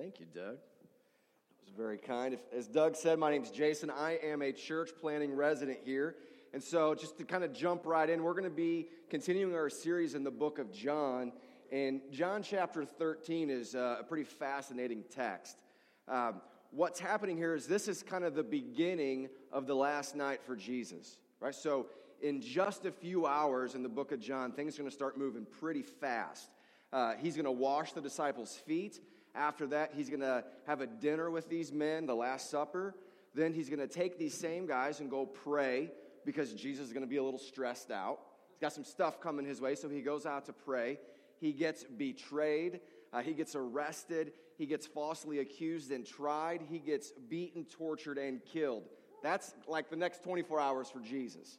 Thank you, Doug. That was very kind. If, as Doug said, my name's Jason. I am a church planting resident here. And so, just to kind of jump right in, we're going to be continuing our series in the book of John. And John chapter 13 is uh, a pretty fascinating text. Um, what's happening here is this is kind of the beginning of the last night for Jesus, right? So, in just a few hours in the book of John, things are going to start moving pretty fast. Uh, he's going to wash the disciples' feet. After that, he's going to have a dinner with these men, the Last Supper. Then he's going to take these same guys and go pray because Jesus is going to be a little stressed out. He's got some stuff coming his way, so he goes out to pray. He gets betrayed. Uh, he gets arrested. He gets falsely accused and tried. He gets beaten, tortured, and killed. That's like the next 24 hours for Jesus,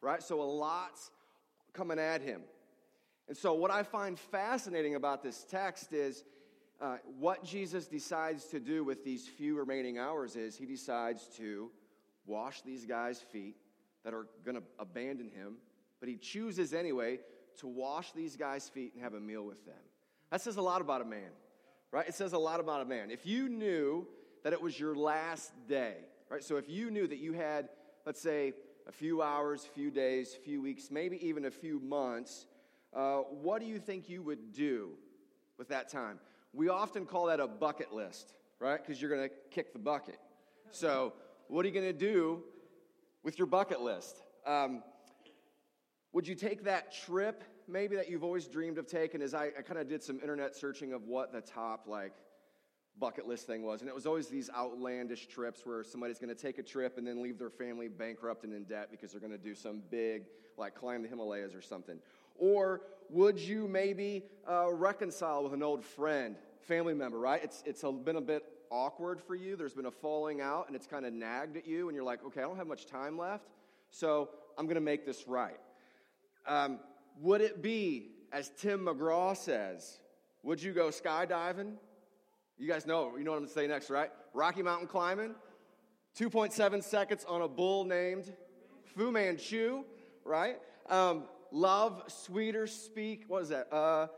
right? So a lot's coming at him. And so, what I find fascinating about this text is uh, what Jesus decides to do with these few remaining hours is he decides to wash these guys' feet that are going to abandon him, but he chooses anyway to wash these guys' feet and have a meal with them. That says a lot about a man, right? It says a lot about a man. If you knew that it was your last day, right? So if you knew that you had, let's say, a few hours, few days, few weeks, maybe even a few months, uh, what do you think you would do with that time? We often call that a bucket list, right? Because you're going to kick the bucket. So, what are you going to do with your bucket list? Um, would you take that trip, maybe that you've always dreamed of taking? As I, I kind of did some internet searching of what the top, like, bucket list thing was. And it was always these outlandish trips where somebody's going to take a trip and then leave their family bankrupt and in debt because they're going to do some big, like climb the Himalayas or something. Or would you maybe uh, reconcile with an old friend, family member, right? It's, it's a, been a bit awkward for you. There's been a falling out and it's kind of nagged at you, and you're like, okay, I don't have much time left, so I'm going to make this right. Um, would it be, as Tim McGraw says, would you go skydiving? You guys know, you know what I'm going to say next, right? Rocky Mountain climbing, 2.7 seconds on a bull named Fu Manchu, right? Um, love sweeter, speak, what is that? Uh,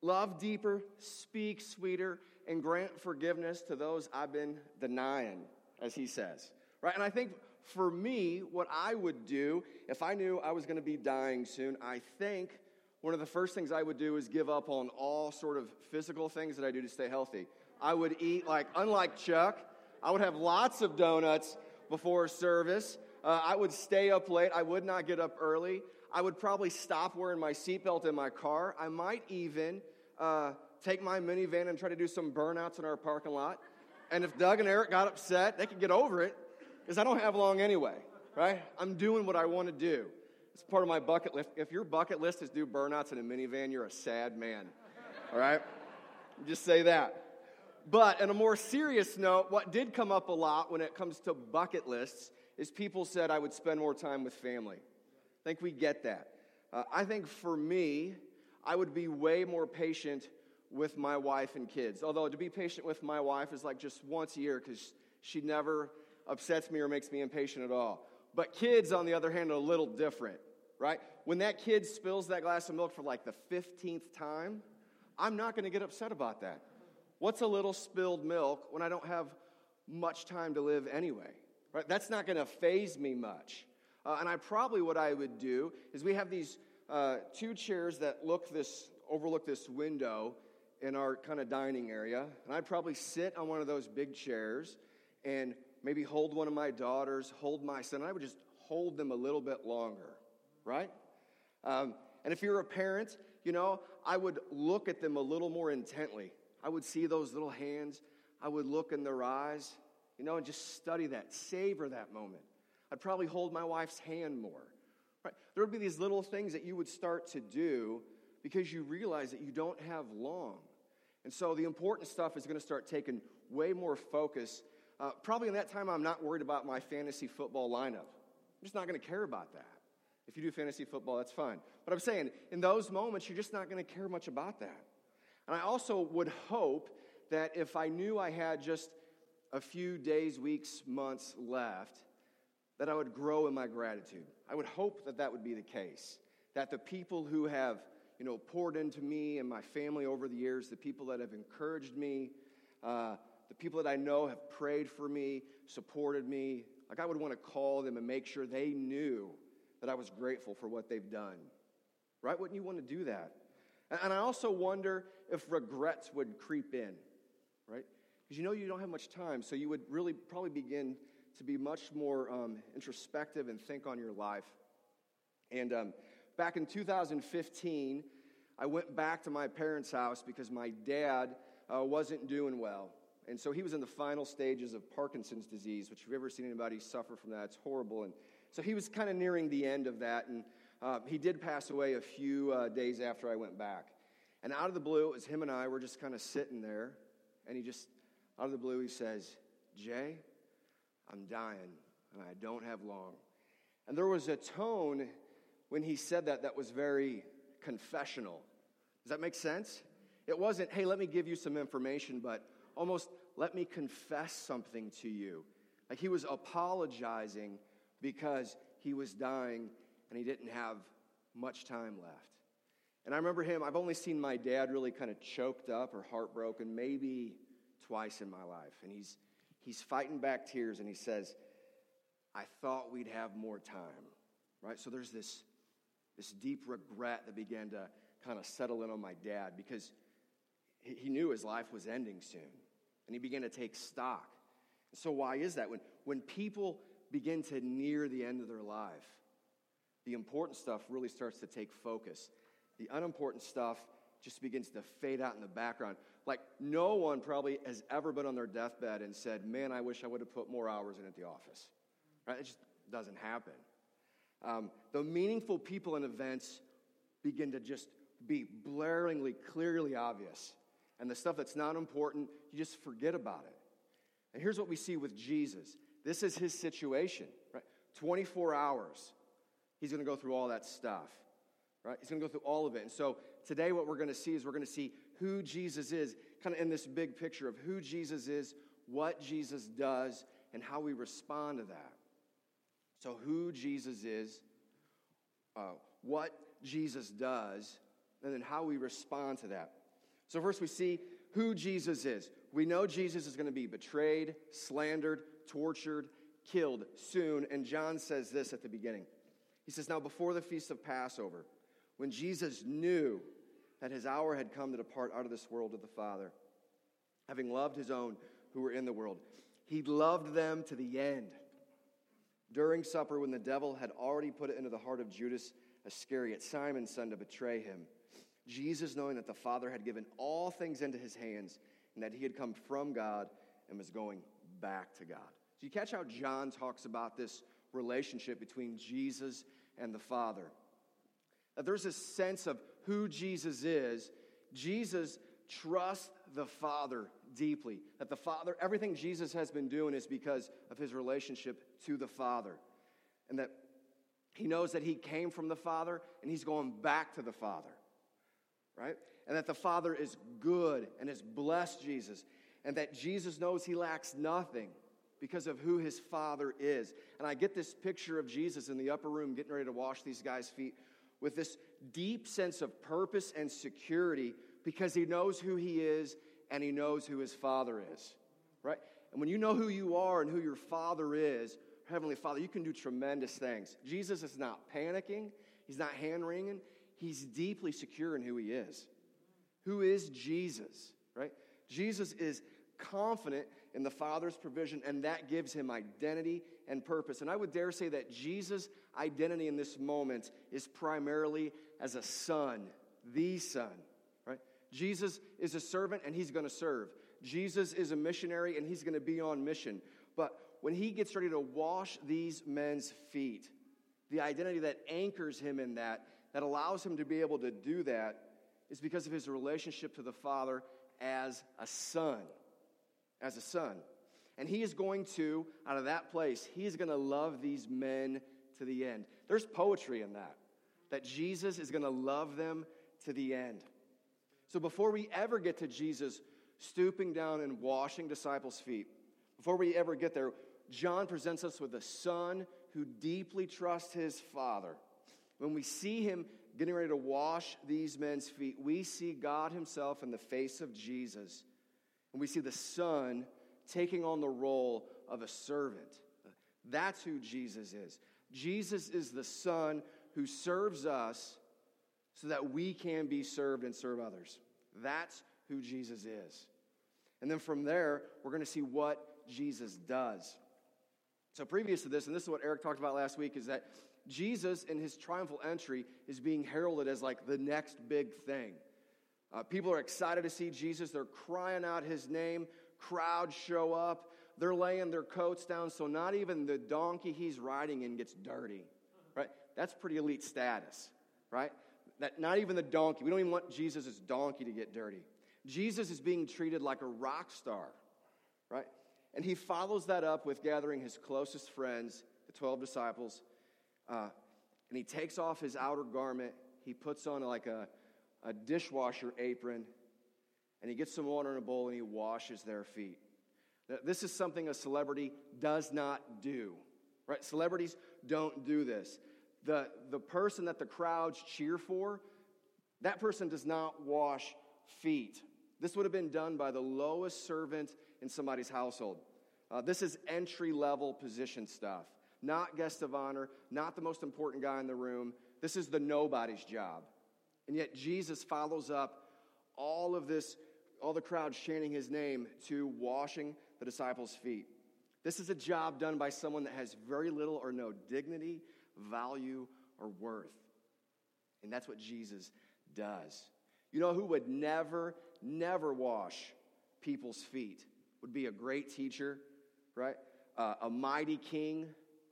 love deeper, speak sweeter, and grant forgiveness to those I've been denying, as he says. Right? And I think for me, what I would do if I knew I was going to be dying soon, I think one of the first things I would do is give up on all sort of physical things that I do to stay healthy. I would eat, like, unlike Chuck, I would have lots of donuts before service. Uh, I would stay up late. I would not get up early. I would probably stop wearing my seatbelt in my car. I might even uh, take my minivan and try to do some burnouts in our parking lot. And if Doug and Eric got upset, they could get over it because I don't have long anyway, right? I'm doing what I want to do. It's part of my bucket list. If your bucket list is do burnouts in a minivan, you're a sad man, all right? Just say that. But on a more serious note, what did come up a lot when it comes to bucket lists is people said I would spend more time with family. I think we get that. Uh, I think for me, I would be way more patient with my wife and kids. Although to be patient with my wife is like just once a year because she never upsets me or makes me impatient at all. But kids, on the other hand, are a little different, right? When that kid spills that glass of milk for like the 15th time, I'm not going to get upset about that. What's a little spilled milk when I don't have much time to live anyway? Right? That's not going to phase me much. Uh, and I probably what I would do is we have these uh, two chairs that look this overlook this window in our kind of dining area, and I'd probably sit on one of those big chairs and maybe hold one of my daughters, hold my son. I would just hold them a little bit longer, right? Um, and if you're a parent, you know, I would look at them a little more intently. I would see those little hands. I would look in their eyes you know, and just study that, savor that moment. I'd probably hold my wife's hand more. Right? There would be these little things that you would start to do because you realize that you don't have long. And so the important stuff is going to start taking way more focus. Uh, probably in that time, I'm not worried about my fantasy football lineup. I'm just not going to care about that. If you do fantasy football, that's fine. But I'm saying, in those moments, you're just not going to care much about that. And I also would hope that if I knew I had just a few days, weeks, months left, that I would grow in my gratitude. I would hope that that would be the case. That the people who have, you know, poured into me and my family over the years, the people that have encouraged me, uh, the people that I know have prayed for me, supported me. Like I would want to call them and make sure they knew that I was grateful for what they've done. Right? Wouldn't you want to do that? And I also wonder if regrets would creep in, right? Because you know you don't have much time, so you would really probably begin to be much more um, introspective and think on your life. And um, back in 2015, I went back to my parents' house because my dad uh, wasn't doing well. And so he was in the final stages of Parkinson's disease, which if you've ever seen anybody suffer from that, it's horrible. And so he was kind of nearing the end of that. And uh, he did pass away a few uh, days after I went back. And out of the blue, it was him and I were just kind of sitting there. And he just, out of the blue, he says, Jay, I'm dying and I don't have long. And there was a tone when he said that that was very confessional. Does that make sense? It wasn't, hey, let me give you some information, but almost let me confess something to you. Like he was apologizing because he was dying and he didn't have much time left. And I remember him, I've only seen my dad really kind of choked up or heartbroken maybe twice in my life. And he's, he's fighting back tears and he says, I thought we'd have more time, right? So there's this, this deep regret that began to kind of settle in on my dad because he, he knew his life was ending soon. And he began to take stock. So, why is that? When, when people begin to near the end of their life, the important stuff really starts to take focus. The unimportant stuff just begins to fade out in the background. Like, no one probably has ever been on their deathbed and said, Man, I wish I would have put more hours in at the office. Right? It just doesn't happen. Um, the meaningful people and events begin to just be blaringly, clearly obvious. And the stuff that's not important, you just forget about it. And here's what we see with Jesus this is his situation, right? 24 hours. He's going to go through all that stuff, right? He's going to go through all of it. And so today, what we're going to see is we're going to see who Jesus is, kind of in this big picture of who Jesus is, what Jesus does, and how we respond to that. So, who Jesus is, uh, what Jesus does, and then how we respond to that. So, first, we see who Jesus is. We know Jesus is going to be betrayed, slandered, tortured, killed soon. And John says this at the beginning he says, Now before the feast of Passover, when Jesus knew that his hour had come to depart out of this world to the Father, having loved his own who were in the world, he loved them to the end. During supper, when the devil had already put it into the heart of Judas Iscariot, Simon's son, to betray him, Jesus, knowing that the Father had given all things into his hands and that he had come from God and was going back to God. So you catch how John talks about this relationship between Jesus and the Father. That there's a sense of who Jesus is. Jesus trusts the Father deeply. That the Father, everything Jesus has been doing is because of his relationship to the Father. And that he knows that he came from the Father and he's going back to the Father. Right? And that the Father is good and has blessed Jesus. And that Jesus knows he lacks nothing because of who his father is. And I get this picture of Jesus in the upper room getting ready to wash these guys' feet with this deep sense of purpose and security because he knows who he is and he knows who his father is. Right? And when you know who you are and who your father is, Heavenly Father, you can do tremendous things. Jesus is not panicking, he's not hand wringing, he's deeply secure in who he is. Who is Jesus? Right? Jesus is confident in the Father's provision, and that gives him identity and purpose. And I would dare say that Jesus' identity in this moment is primarily as a son, the son, right? Jesus is a servant and he's going to serve. Jesus is a missionary and he's going to be on mission. But when he gets ready to wash these men's feet, the identity that anchors him in that, that allows him to be able to do that, is because of his relationship to the Father as a son as a son. And he is going to, out of that place, he is going to love these men to the end. There's poetry in that, that Jesus is going to love them to the end. So before we ever get to Jesus stooping down and washing disciples' feet, before we ever get there, John presents us with a son who deeply trusts his father. When we see him getting ready to wash these men's feet, we see God Himself in the face of Jesus. And we see the Son taking on the role of a servant. That's who Jesus is. Jesus is the Son who serves us so that we can be served and serve others. That's who Jesus is. And then from there, we're going to see what Jesus does. So, previous to this, and this is what Eric talked about last week, is that Jesus, in his triumphal entry, is being heralded as like the next big thing. Uh, people are excited to see Jesus. They're crying out his name. Crowds show up. They're laying their coats down, so not even the donkey he's riding in gets dirty? That's pretty elite status, right? That not even the donkey. We don't even want Jesus' donkey to get dirty. Jesus is being treated like a rock star, right? And he follows that up with gathering his closest friends, the 12 disciples, uh, and he takes off his outer garment. He puts on like a, a dishwasher apron, and he gets some water in a bowl and he washes their feet. This is something a celebrity does not do, right? Celebrities don't do this. The, the person that the crowds cheer for, that person does not wash feet. This would have been done by the lowest servant in somebody's household. Uh, this is entry level position stuff, not guest of honor, not the most important guy in the room. This is the nobody's job. And yet Jesus follows up all of this, all the crowd chanting his name to washing the disciples' feet. This is a job done by someone that has very little or no dignity, value, or worth. And that's what Jesus does. You know who would never, never wash people's feet? Would be a great teacher, right? Uh, a mighty king,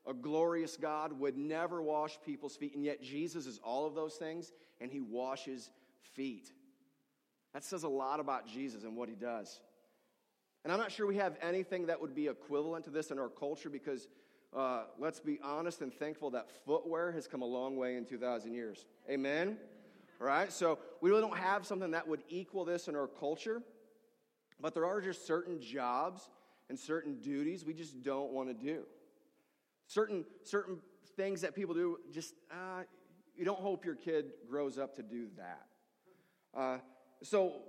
a glorious God would never wash people's feet. And yet Jesus is all of those things, and he washes feet. That says a lot about Jesus and what he does. And I'm not sure we have anything that would be equivalent to this in our culture because uh, let's be honest and thankful that footwear has come a long way in 2,000 years. Amen? All right? So we really don't have something that would equal this in our culture, but there are just certain jobs and certain duties we just don't want to do. Certain, certain things that people do, just, uh, you don't hope your kid grows up to do that. Uh, so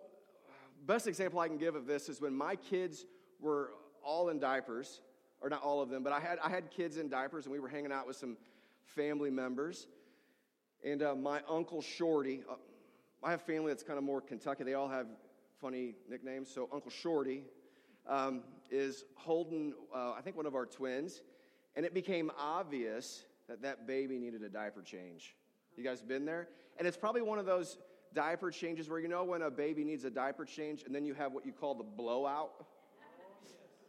best example I can give of this is when my kids were all in diapers, or not all of them, but I had, I had kids in diapers, and we were hanging out with some family members. And uh, my uncle Shorty, uh, I have family that's kind of more Kentucky. They all have funny nicknames. So Uncle Shorty um, is holding, uh, I think, one of our twins, and it became obvious that that baby needed a diaper change. You guys been there? And it's probably one of those diaper changes where you know when a baby needs a diaper change and then you have what you call the blowout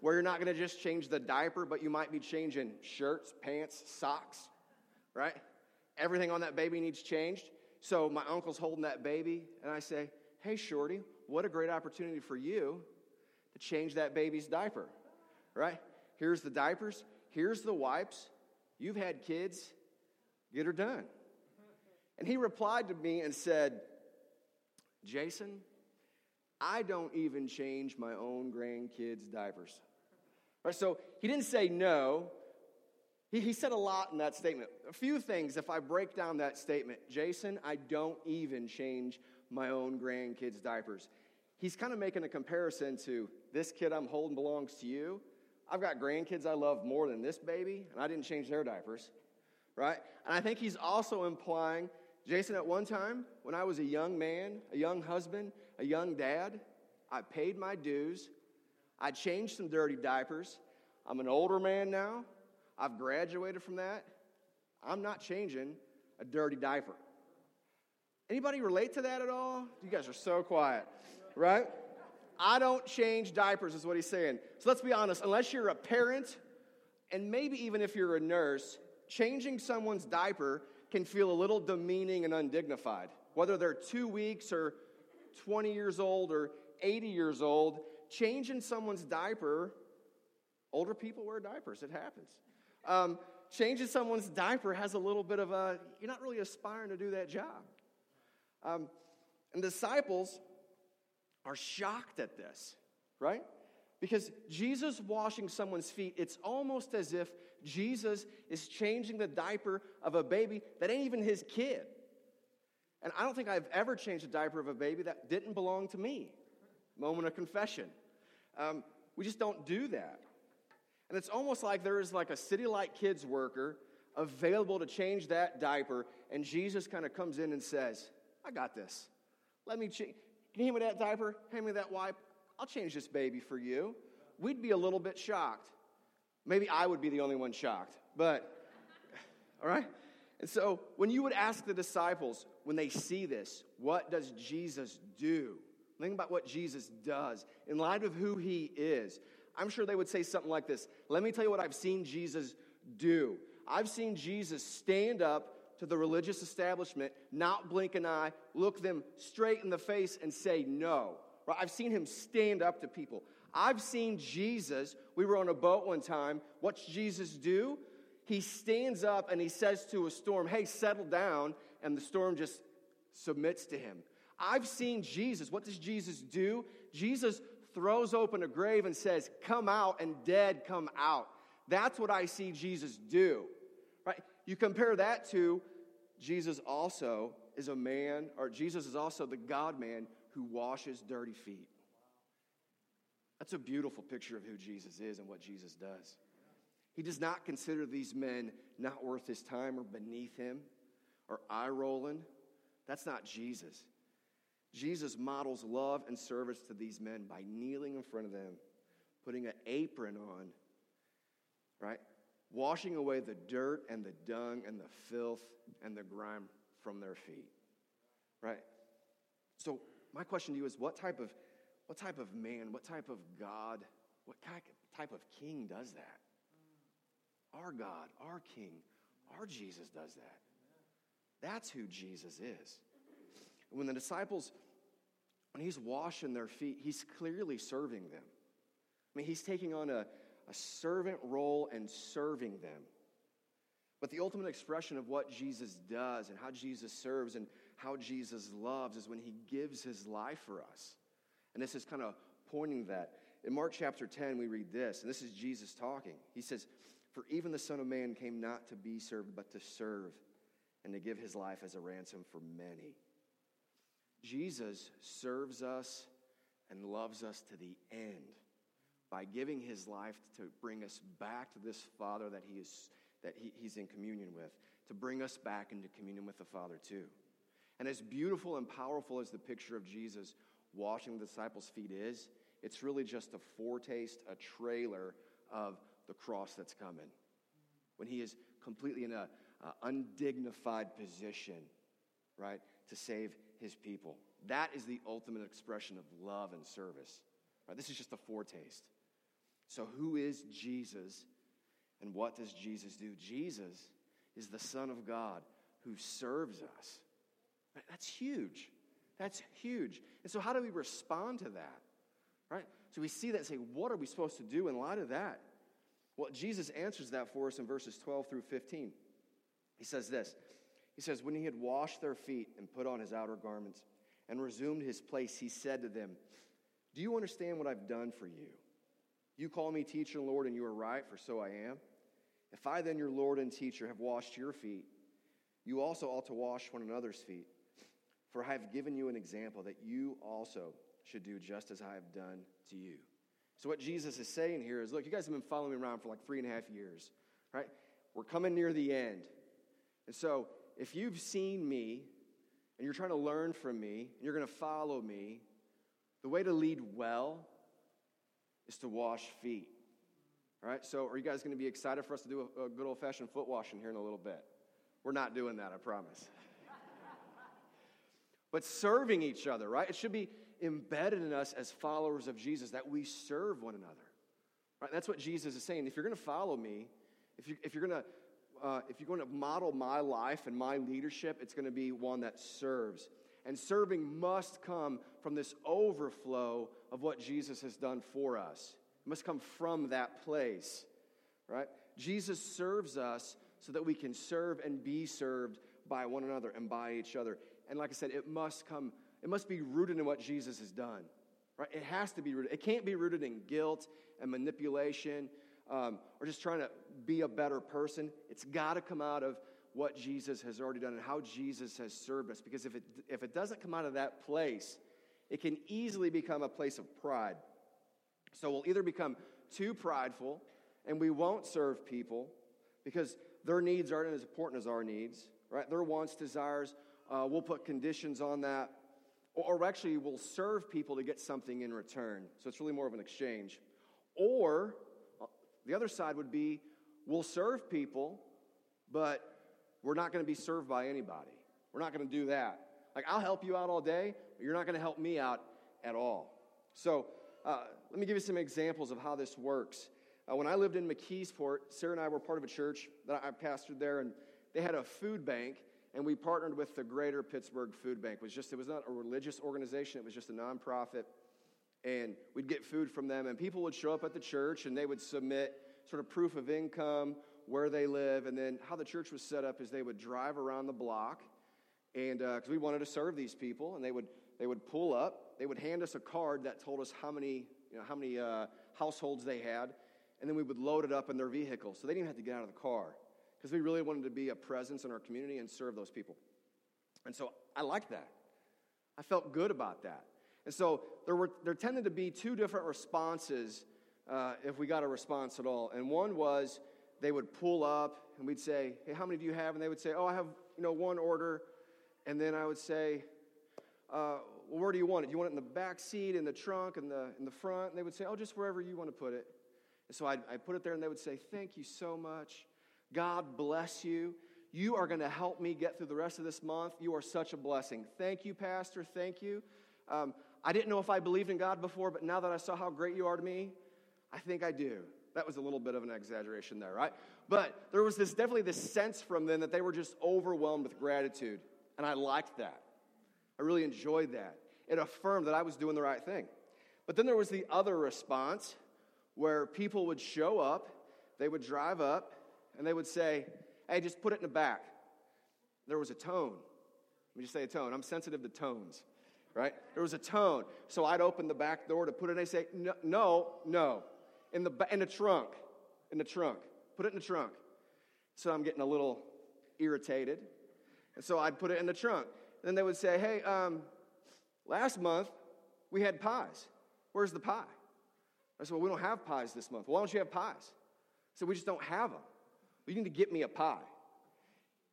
where you're not going to just change the diaper but you might be changing shirts pants socks right? Everything on that baby needs changed. So my uncle's holding that baby and i say hey shorty what a great opportunity for you to change that baby's diaper right? Here's the diapers here's the wipes. You've had kids get her done. And he replied to me and said Jason, I don't even change my own grandkids' diapers. Right, so he didn't say no. He, he said a lot in that statement. A few things, if I break down that statement Jason, I don't even change my own grandkids' diapers. He's kind of making a comparison to this kid I'm holding belongs to you. I've got grandkids I love more than this baby, and I didn't change their diapers, right? And I think he's also implying Jason, at one time, when I was a young man, a young husband, a young dad, I paid my dues. I changed some dirty diapers. I'm an older man now. I've graduated from that. I'm not changing a dirty diaper. Anybody relate to that at all? You guys are so quiet, right? I don't change diapers, is what he's saying. So let's be honest, unless you're a parent, and maybe even if you're a nurse, changing someone's diaper can feel a little demeaning and undignified. Whether they're two weeks or 20 years old or 80 years old, changing someone's diaper, older people wear diapers, it happens. Um, changing someone's diaper has a little bit of a, you're not really aspiring to do that job. Um, and disciples are shocked at this, right? Because Jesus washing someone's feet, it's almost as if Jesus is changing the diaper of a baby that ain't even his kid. And I don't think I've ever changed a diaper of a baby that didn't belong to me. Moment of confession. Um, we just don't do that. And it's almost like there is like a city light kids worker available to change that diaper, and Jesus kind of comes in and says, I got this. Let me change. Can you hand me that diaper? Hand me that wipe. I'll change this baby for you. We'd be a little bit shocked. Maybe I would be the only one shocked, but, all right? And so when you would ask the disciples, when they see this, what does Jesus do? Think about what Jesus does in light of who he is. I'm sure they would say something like this Let me tell you what I've seen Jesus do. I've seen Jesus stand up to the religious establishment, not blink an eye, look them straight in the face, and say no. Right? I've seen him stand up to people. I've seen Jesus. We were on a boat one time. What's Jesus do? He stands up and he says to a storm, Hey, settle down. And the storm just submits to him. I've seen Jesus. What does Jesus do? Jesus throws open a grave and says, Come out, and dead come out. That's what I see Jesus do. Right? You compare that to Jesus also is a man, or Jesus is also the God man who washes dirty feet. That's a beautiful picture of who Jesus is and what Jesus does. He does not consider these men not worth his time or beneath him or eye rolling. That's not Jesus. Jesus models love and service to these men by kneeling in front of them, putting an apron on, right? Washing away the dirt and the dung and the filth and the grime from their feet, right? So, my question to you is what type of, what type of man, what type of God, what type of king does that? Our God, our King, our Jesus does that. That's who Jesus is. When the disciples, when he's washing their feet, he's clearly serving them. I mean, he's taking on a, a servant role and serving them. But the ultimate expression of what Jesus does and how Jesus serves and how Jesus loves is when he gives his life for us. And this is kind of pointing that. In Mark chapter 10, we read this, and this is Jesus talking. He says, For even the Son of Man came not to be served, but to serve, and to give his life as a ransom for many. Jesus serves us and loves us to the end by giving his life to bring us back to this Father that, he is, that he, he's in communion with, to bring us back into communion with the Father too. And as beautiful and powerful as the picture of Jesus washing the disciples' feet is, it's really just a foretaste, a trailer of the cross that's coming. When he is completely in an undignified position, right, to save his people. That is the ultimate expression of love and service. Right? This is just a foretaste. So, who is Jesus and what does Jesus do? Jesus is the Son of God who serves us. Right? That's huge. That's huge. And so, how do we respond to that? Right? So, we see that and say, what are we supposed to do in light of that? Well, Jesus answers that for us in verses 12 through 15. He says this He says, When he had washed their feet and put on his outer garments and resumed his place, he said to them, Do you understand what I've done for you? You call me teacher and Lord, and you are right, for so I am. If I then, your Lord and teacher, have washed your feet, you also ought to wash one another's feet. For I have given you an example that you also should do just as I have done to you. So, what Jesus is saying here is look, you guys have been following me around for like three and a half years, right? We're coming near the end. And so, if you've seen me and you're trying to learn from me and you're going to follow me, the way to lead well is to wash feet. All right, so are you guys going to be excited for us to do a, a good old fashioned foot washing here in a little bit? We're not doing that, I promise. but serving each other, right? It should be embedded in us as followers of Jesus that we serve one another. Right? That's what Jesus is saying. If you're going to follow me, if, you, if you're going to uh, if you're going to model my life and my leadership, it's going to be one that serves. And serving must come from this overflow of what Jesus has done for us. It must come from that place, right? Jesus serves us so that we can serve and be served by one another and by each other. And like I said, it must come, it must be rooted in what Jesus has done, right? It has to be rooted. It can't be rooted in guilt and manipulation um, or just trying to be a better person. It's got to come out of what Jesus has already done and how Jesus has served us. Because if it, if it doesn't come out of that place, it can easily become a place of pride. So we'll either become too prideful and we won't serve people because their needs aren't as important as our needs, right? Their wants, desires, uh, we'll put conditions on that. Or, or actually, we'll serve people to get something in return. So it's really more of an exchange. Or the other side would be we'll serve people, but we're not going to be served by anybody. We're not going to do that. Like, I'll help you out all day, but you're not going to help me out at all. So, uh, let me give you some examples of how this works. Uh, when I lived in McKeesport, Sarah and I were part of a church that I pastored there, and they had a food bank, and we partnered with the Greater Pittsburgh Food Bank. It was just it was not a religious organization; it was just a nonprofit, and we'd get food from them, and people would show up at the church, and they would submit sort of proof of income, where they live, and then how the church was set up is they would drive around the block, and because uh, we wanted to serve these people, and they would they would pull up, they would hand us a card that told us how many you know how many uh, households they had and then we would load it up in their vehicle. So they didn't have to get out of the car because we really wanted to be a presence in our community and serve those people. And so I liked that. I felt good about that. And so there, were, there tended to be two different responses uh, if we got a response at all. And one was they would pull up and we'd say, Hey, how many do you have? And they would say, Oh, I have you know one order. And then I would say, uh, where do you want it? Do you want it in the back seat, in the trunk, in the, in the front? And they would say, Oh, just wherever you want to put it. And so I'd, I'd put it there and they would say, Thank you so much. God bless you. You are going to help me get through the rest of this month. You are such a blessing. Thank you, Pastor. Thank you. Um, I didn't know if I believed in God before, but now that I saw how great you are to me, I think I do. That was a little bit of an exaggeration there, right? But there was this definitely this sense from them that they were just overwhelmed with gratitude. And I liked that. I really enjoyed that. It affirmed that I was doing the right thing. But then there was the other response where people would show up, they would drive up, and they would say, Hey, just put it in the back. There was a tone. Let me just say a tone. I'm sensitive to tones, right? There was a tone. So I'd open the back door to put it, and they say, No, no, no. In the, in the trunk. In the trunk. Put it in the trunk. So I'm getting a little irritated. And so I'd put it in the trunk. Then they would say, Hey, um, last month we had pies. Where's the pie? I said, Well, we don't have pies this month. Why don't you have pies? I said, We just don't have them. Well, you need to get me a pie.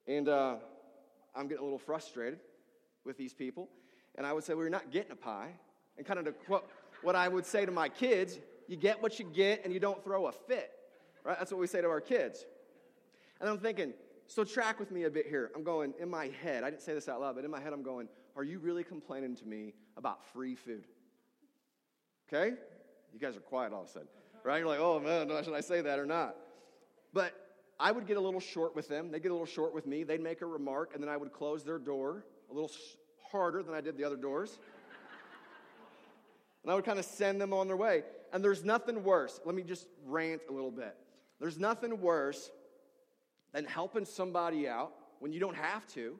And uh, I'm getting a little frustrated with these people. And I would say, Well, you're not getting a pie. And kind of to quote what I would say to my kids, you get what you get and you don't throw a fit. Right? That's what we say to our kids. And I'm thinking, so track with me a bit here. I'm going in my head, I didn't say this out loud, but in my head, I'm going, Are you really complaining to me about free food? Okay? You guys are quiet all of a sudden, right? You're like, oh man, should I say that or not? But I would get a little short with them. They'd get a little short with me. They'd make a remark, and then I would close their door a little harder than I did the other doors. and I would kind of send them on their way. And there's nothing worse. Let me just rant a little bit. There's nothing worse than helping somebody out when you don't have to,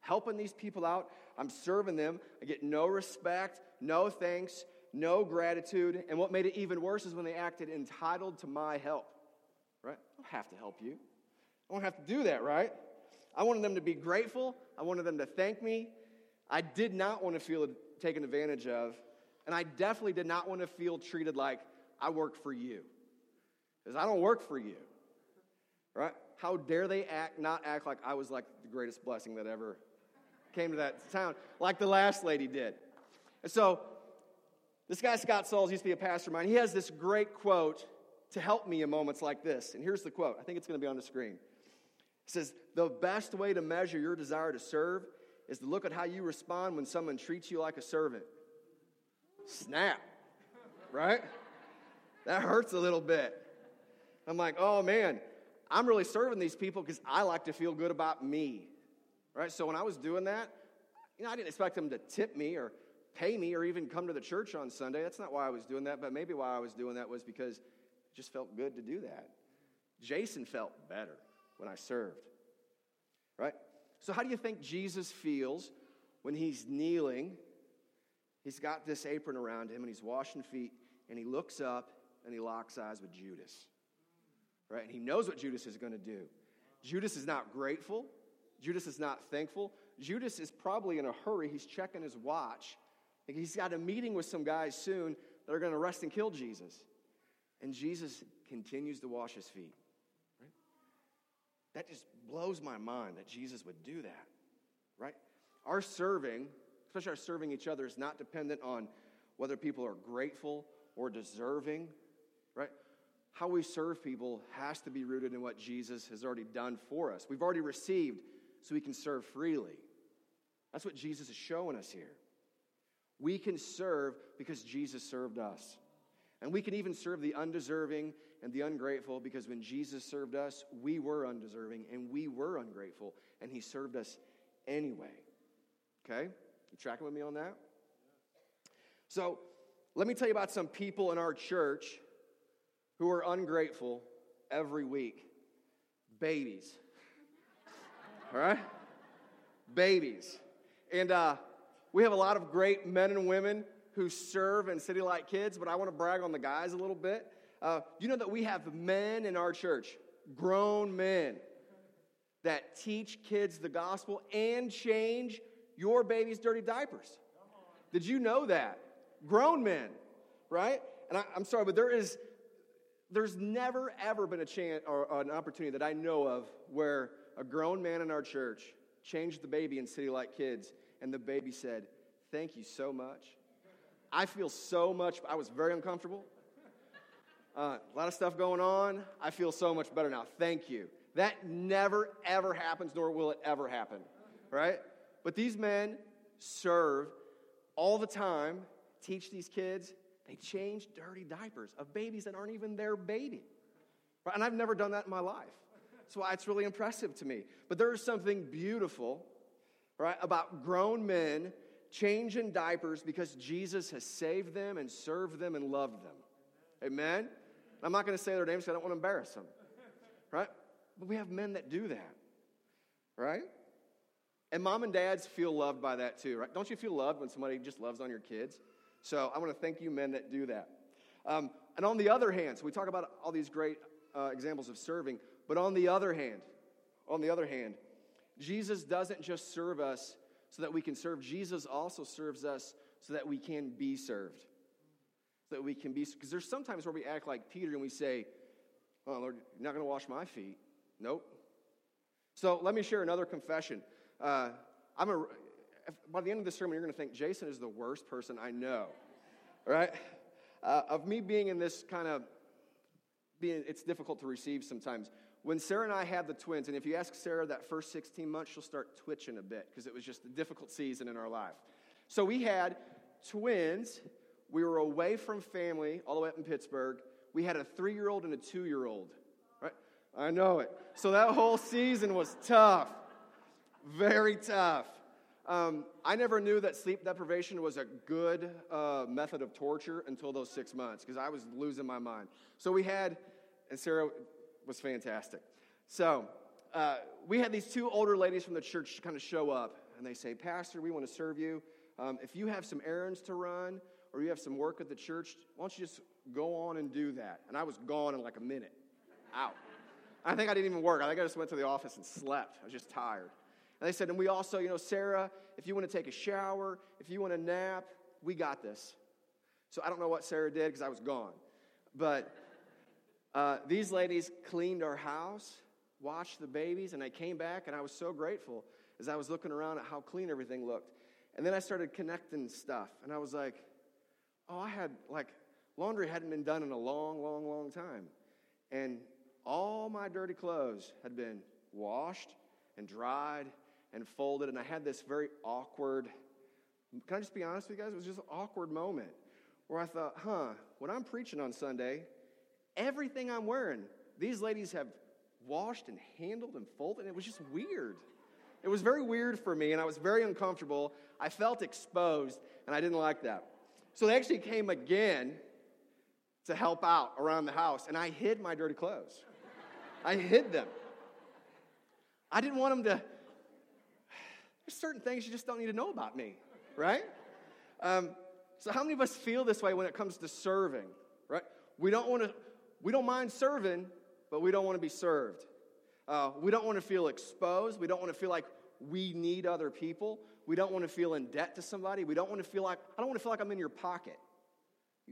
helping these people out. I'm serving them. I get no respect, no thanks, no gratitude. And what made it even worse is when they acted entitled to my help. Right? I don't have to help you. I don't have to do that, right? I wanted them to be grateful. I wanted them to thank me. I did not want to feel taken advantage of. And I definitely did not want to feel treated like I work for you. Because I don't work for you. Right? How dare they act, not act like I was like the greatest blessing that ever came to that town, like the last lady did. And so this guy, Scott Sauls, used to be a pastor of mine. He has this great quote to help me in moments like this. And here's the quote. I think it's going to be on the screen. It says, The best way to measure your desire to serve is to look at how you respond when someone treats you like a servant. Snap, right? That hurts a little bit. I'm like, oh man, I'm really serving these people because I like to feel good about me, right? So when I was doing that, you know, I didn't expect them to tip me or pay me or even come to the church on Sunday. That's not why I was doing that, but maybe why I was doing that was because it just felt good to do that. Jason felt better when I served, right? So, how do you think Jesus feels when he's kneeling? He's got this apron around him and he's washing feet, and he looks up and he locks eyes with Judas, right? And he knows what Judas is going to do. Judas is not grateful. Judas is not thankful. Judas is probably in a hurry. He's checking his watch. He's got a meeting with some guys soon that are going to arrest and kill Jesus. And Jesus continues to wash his feet. That just blows my mind that Jesus would do that. Right? Our serving, especially our serving each other, is not dependent on whether people are grateful or deserving. Right? How we serve people has to be rooted in what Jesus has already done for us. We've already received, so we can serve freely. That's what Jesus is showing us here. We can serve because Jesus served us. And we can even serve the undeserving and the ungrateful because when Jesus served us, we were undeserving and we were ungrateful, and he served us anyway. Okay? You tracking with me on that? So, let me tell you about some people in our church who are ungrateful every week. Babies. All right? Babies. And uh, we have a lot of great men and women who serve in City Light Kids, but I want to brag on the guys a little bit. Uh, you know that we have men in our church, grown men, that teach kids the gospel and change your baby's dirty diapers. Did you know that? Grown men, right? And I, am sorry, but there is, there's never ever been a chance or an opportunity that I know of where a grown man in our church changed the baby in City Light Kids and the baby said, Thank you so much. I feel so much, I was very uncomfortable. Uh, a lot of stuff going on. I feel so much better now. Thank you. That never, ever happens, nor will it ever happen, right? But these men serve all the time, teach these kids. They change dirty diapers of babies that aren't even their baby. Right? And I've never done that in my life. That's why it's really impressive to me. But there is something beautiful right, about grown men changing diapers because Jesus has saved them and served them and loved them. Amen? I'm not going to say their names because I don't want to embarrass them, right? But we have men that do that, right? And mom and dads feel loved by that too, right? Don't you feel loved when somebody just loves on your kids? So I want to thank you, men that do that. Um, and on the other hand, so we talk about all these great uh, examples of serving, but on the other hand, on the other hand, Jesus doesn't just serve us so that we can serve, Jesus also serves us so that we can be served. That we can be, because there's sometimes where we act like Peter and we say, Oh, Lord, you're not going to wash my feet. Nope. So let me share another confession. Uh, I'm a, by the end of this sermon, you're going to think Jason is the worst person I know, right? Uh, of me being in this kind of being, it's difficult to receive sometimes when Sarah and I had the twins, and if you ask Sarah that first 16 months, she'll start twitching a bit because it was just a difficult season in our life. So we had twins. We were away from family all the way up in Pittsburgh. We had a three year old and a two year old. Right? I know it. So that whole season was tough, very tough. Um, I never knew that sleep deprivation was a good uh, method of torture until those six months because I was losing my mind. So we had, and Sarah was fantastic. So uh, we had these two older ladies from the church kind of show up, and they say, Pastor, we want to serve you. Um, if you have some errands to run or you have some work at the church, why don't you just go on and do that? And I was gone in like a minute, out. I think I didn't even work. I think I just went to the office and slept. I was just tired. And they said, and we also, you know, Sarah, if you want to take a shower, if you want to nap, we got this. So I don't know what Sarah did because I was gone. But uh, these ladies cleaned our house, washed the babies, and I came back and I was so grateful as I was looking around at how clean everything looked. And then I started connecting stuff, and I was like, oh, I had, like, laundry hadn't been done in a long, long, long time. And all my dirty clothes had been washed and dried and folded, and I had this very awkward, can I just be honest with you guys? It was just an awkward moment where I thought, huh, when I'm preaching on Sunday, everything I'm wearing, these ladies have washed and handled and folded. And it was just weird. It was very weird for me, and I was very uncomfortable. I felt exposed, and I didn't like that. So they actually came again to help out around the house, and I hid my dirty clothes. I hid them. I didn't want them to. There's certain things you just don't need to know about me, right? Um, so, how many of us feel this way when it comes to serving, right? We don't want to we don't mind serving, but we don't want to be served. Uh, we don't want to feel exposed. We don't want to feel like we need other people. We don't want to feel in debt to somebody. We don't want to feel like, I don't want to feel like I'm in your pocket.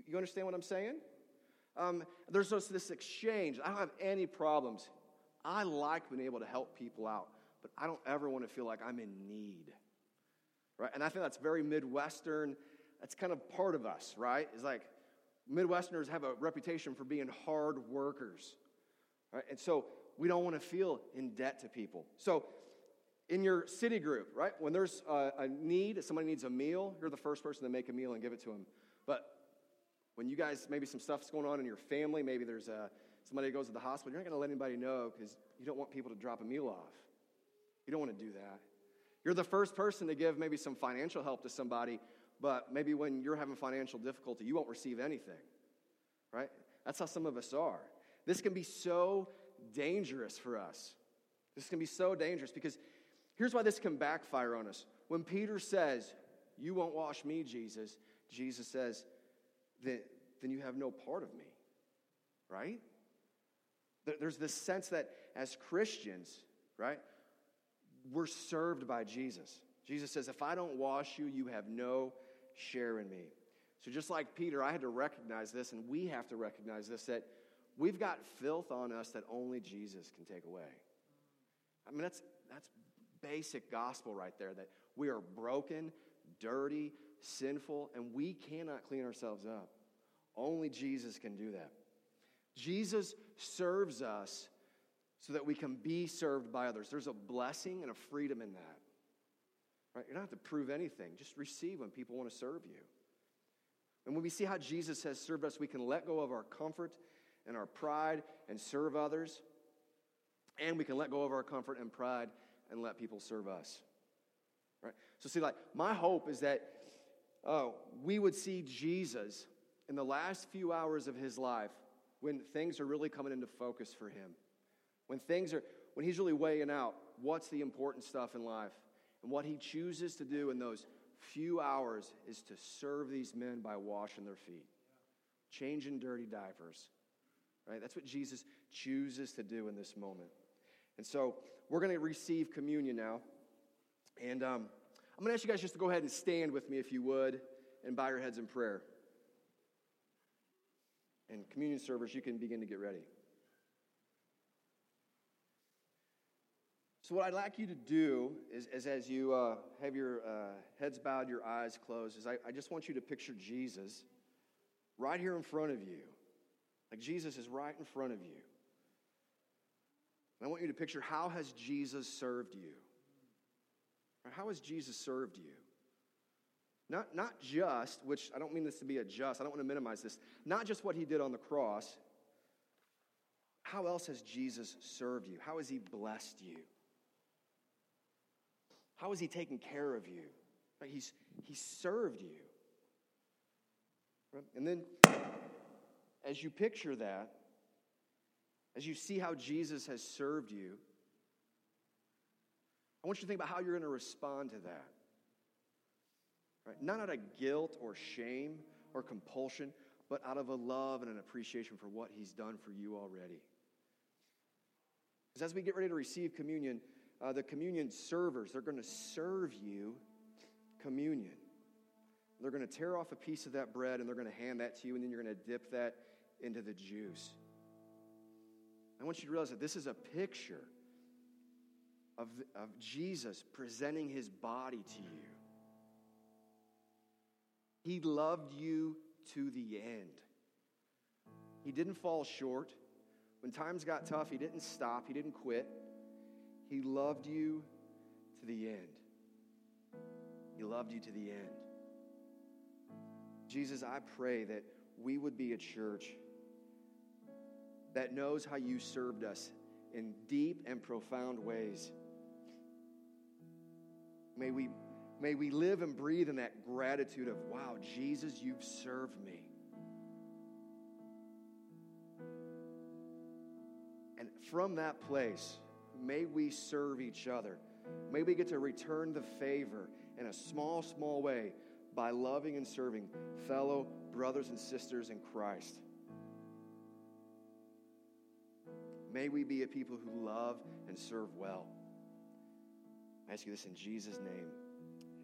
You understand what I'm saying? Um, there's just this exchange. I don't have any problems. I like being able to help people out, but I don't ever want to feel like I'm in need. Right? And I think that's very Midwestern. That's kind of part of us, right? It's like Midwesterners have a reputation for being hard workers. Right? And so we don't want to feel in debt to people. So in your city group, right, when there's a, a need, somebody needs a meal, you're the first person to make a meal and give it to them. But when you guys, maybe some stuff's going on in your family, maybe there's a, somebody goes to the hospital, you're not going to let anybody know because you don't want people to drop a meal off. You don't want to do that. You're the first person to give maybe some financial help to somebody, but maybe when you're having financial difficulty, you won't receive anything, right? That's how some of us are. This can be so dangerous for us. This can be so dangerous because here's why this can backfire on us. When Peter says, You won't wash me, Jesus, Jesus says, Then, then you have no part of me, right? There's this sense that as Christians, right, we're served by Jesus. Jesus says, If I don't wash you, you have no share in me. So, just like Peter, I had to recognize this, and we have to recognize this that we've got filth on us that only Jesus can take away. I mean, that's, that's basic gospel right there that we are broken, dirty, sinful, and we cannot clean ourselves up. Only Jesus can do that. Jesus serves us so that we can be served by others. There's a blessing and a freedom in that. Right? You don't have to prove anything. Just receive when people want to serve you. And when we see how Jesus has served us, we can let go of our comfort and our pride and serve others. And we can let go of our comfort and pride and let people serve us. Right? So, see, like, my hope is that oh, we would see Jesus in the last few hours of his life when things are really coming into focus for him. When things are, when he's really weighing out what's the important stuff in life. And what he chooses to do in those few hours is to serve these men by washing their feet, changing dirty diapers. Right? That's what Jesus chooses to do in this moment. And so we're going to receive communion now. And um, I'm going to ask you guys just to go ahead and stand with me if you would and bow your heads in prayer. And communion servers, you can begin to get ready. So, what I'd like you to do is, is as you uh, have your uh, heads bowed, your eyes closed, is I, I just want you to picture Jesus right here in front of you. Like Jesus is right in front of you. And I want you to picture how has Jesus served you? How has Jesus served you? Not, not just, which I don't mean this to be a just, I don't want to minimize this, not just what he did on the cross. How else has Jesus served you? How has he blessed you? How has He taken care of you? He's, he's served you. And then, as you picture that, as you see how Jesus has served you, I want you to think about how you're going to respond to that. Right? Not out of guilt or shame or compulsion, but out of a love and an appreciation for what He's done for you already. Because as we get ready to receive communion, uh, the communion servers, they're going to serve you communion. They're going to tear off a piece of that bread and they're going to hand that to you, and then you're going to dip that into the juice. I want you to realize that this is a picture of, of Jesus presenting his body to you. He loved you to the end. He didn't fall short. When times got tough, he didn't stop, he didn't quit. He loved you to the end. He loved you to the end. Jesus, I pray that we would be a church that knows how you served us in deep and profound ways. May we, may we live and breathe in that gratitude of, wow, Jesus, you've served me. And from that place, may we serve each other. May we get to return the favor in a small, small way by loving and serving fellow brothers and sisters in Christ. May we be a people who love and serve well. I ask you this in Jesus' name.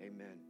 Amen.